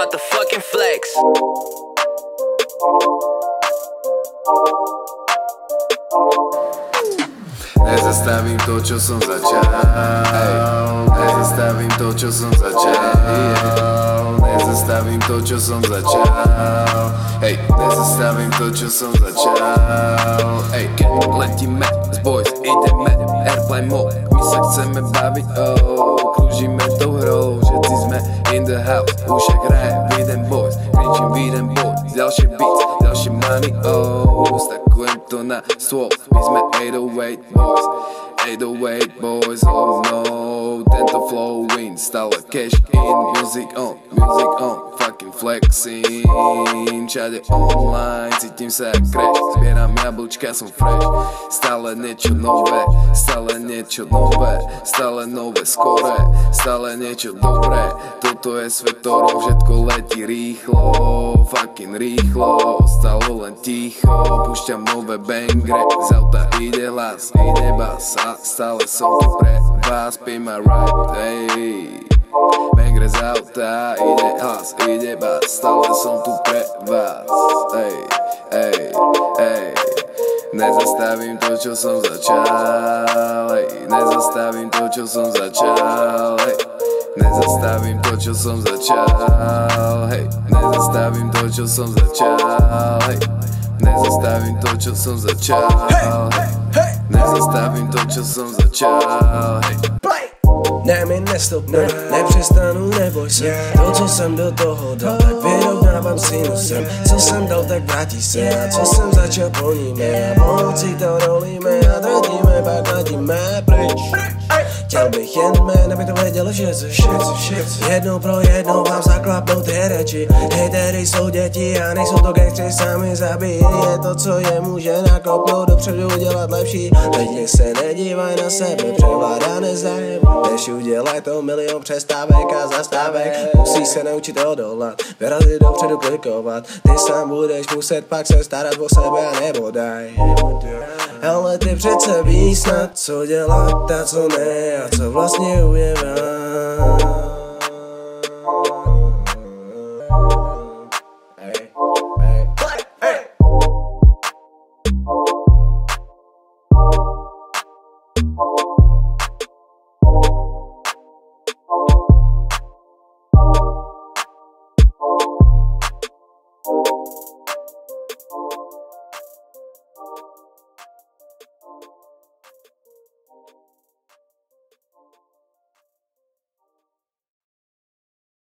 about to fucking flex. Nezastavím to, čo som začal. Nezastavím to, čo som začal. Nezastavím to, čo som začal. Hej, nezastavím to, čo som začal. Hej, keď letíme s boys, ideme airplane mode. My sa chceme baviť, oh Zimy w tą hrą, że ty zme in the house. Usia graje, beat'em boys, kręci beat'em boy. Zdał się beat, zdał się mami, oh Stakłem to na słow, pisme 808 boys. 808 boys, oh no. Ten to flow win, stała cash in, music on, music on. Fucking flexing. Online, cítim sa jak crash. Zbieram jablčka, som fresh. Stále niečo nové, stále niečo nové Stále nové skore, stále niečo dobré. Toto je svet, ktorom všetko letí rýchlo Fucking rýchlo, ostalo len ticho Púšťam nové bangre, z auta ide hlas, ide bas A stále som tu pre vás, pay my right, hey Bangre z auta, ide hlas, ide bas Stále som tu pre vás, ej, ej, ej Nezastavím to, čo som začal, ej Nezastavím to, čo som začal, ej Nezastavím to, čo som začal, hej Nezastavím to, čo som začal, hej Nezastavím to, čo som začal, hej Nezastavím to, čo som začal, hej Ne mi nestopne, nepřestanu, neboj se. To, co jsem do toho dal, tak vyrovnávám sinusem Co jsem dal, tak vrátí se. A co jsem začal, plníme A pomocí to rolíme a pryč Chtěl bych jen jmén, aby to věděl, že se všetci, všetci Jednou pro jednou vám zaklapnou ty reči Hejtery jsou děti a nejsou to gangstři sami zabíjí. Je to, co je může nakopnout dopředu udělat lepší. Lidi se nedívaj na sebe, převládá nezájem. Než udělaj to milion přestávek a zastávek. Musí se naučit odolat, vyrazit dopředu klikovat. Ty sám budeš muset pak se starat o sebe a nebodaj Ale ty přece víš snad, co dělat a co ne A co vlastně ujevá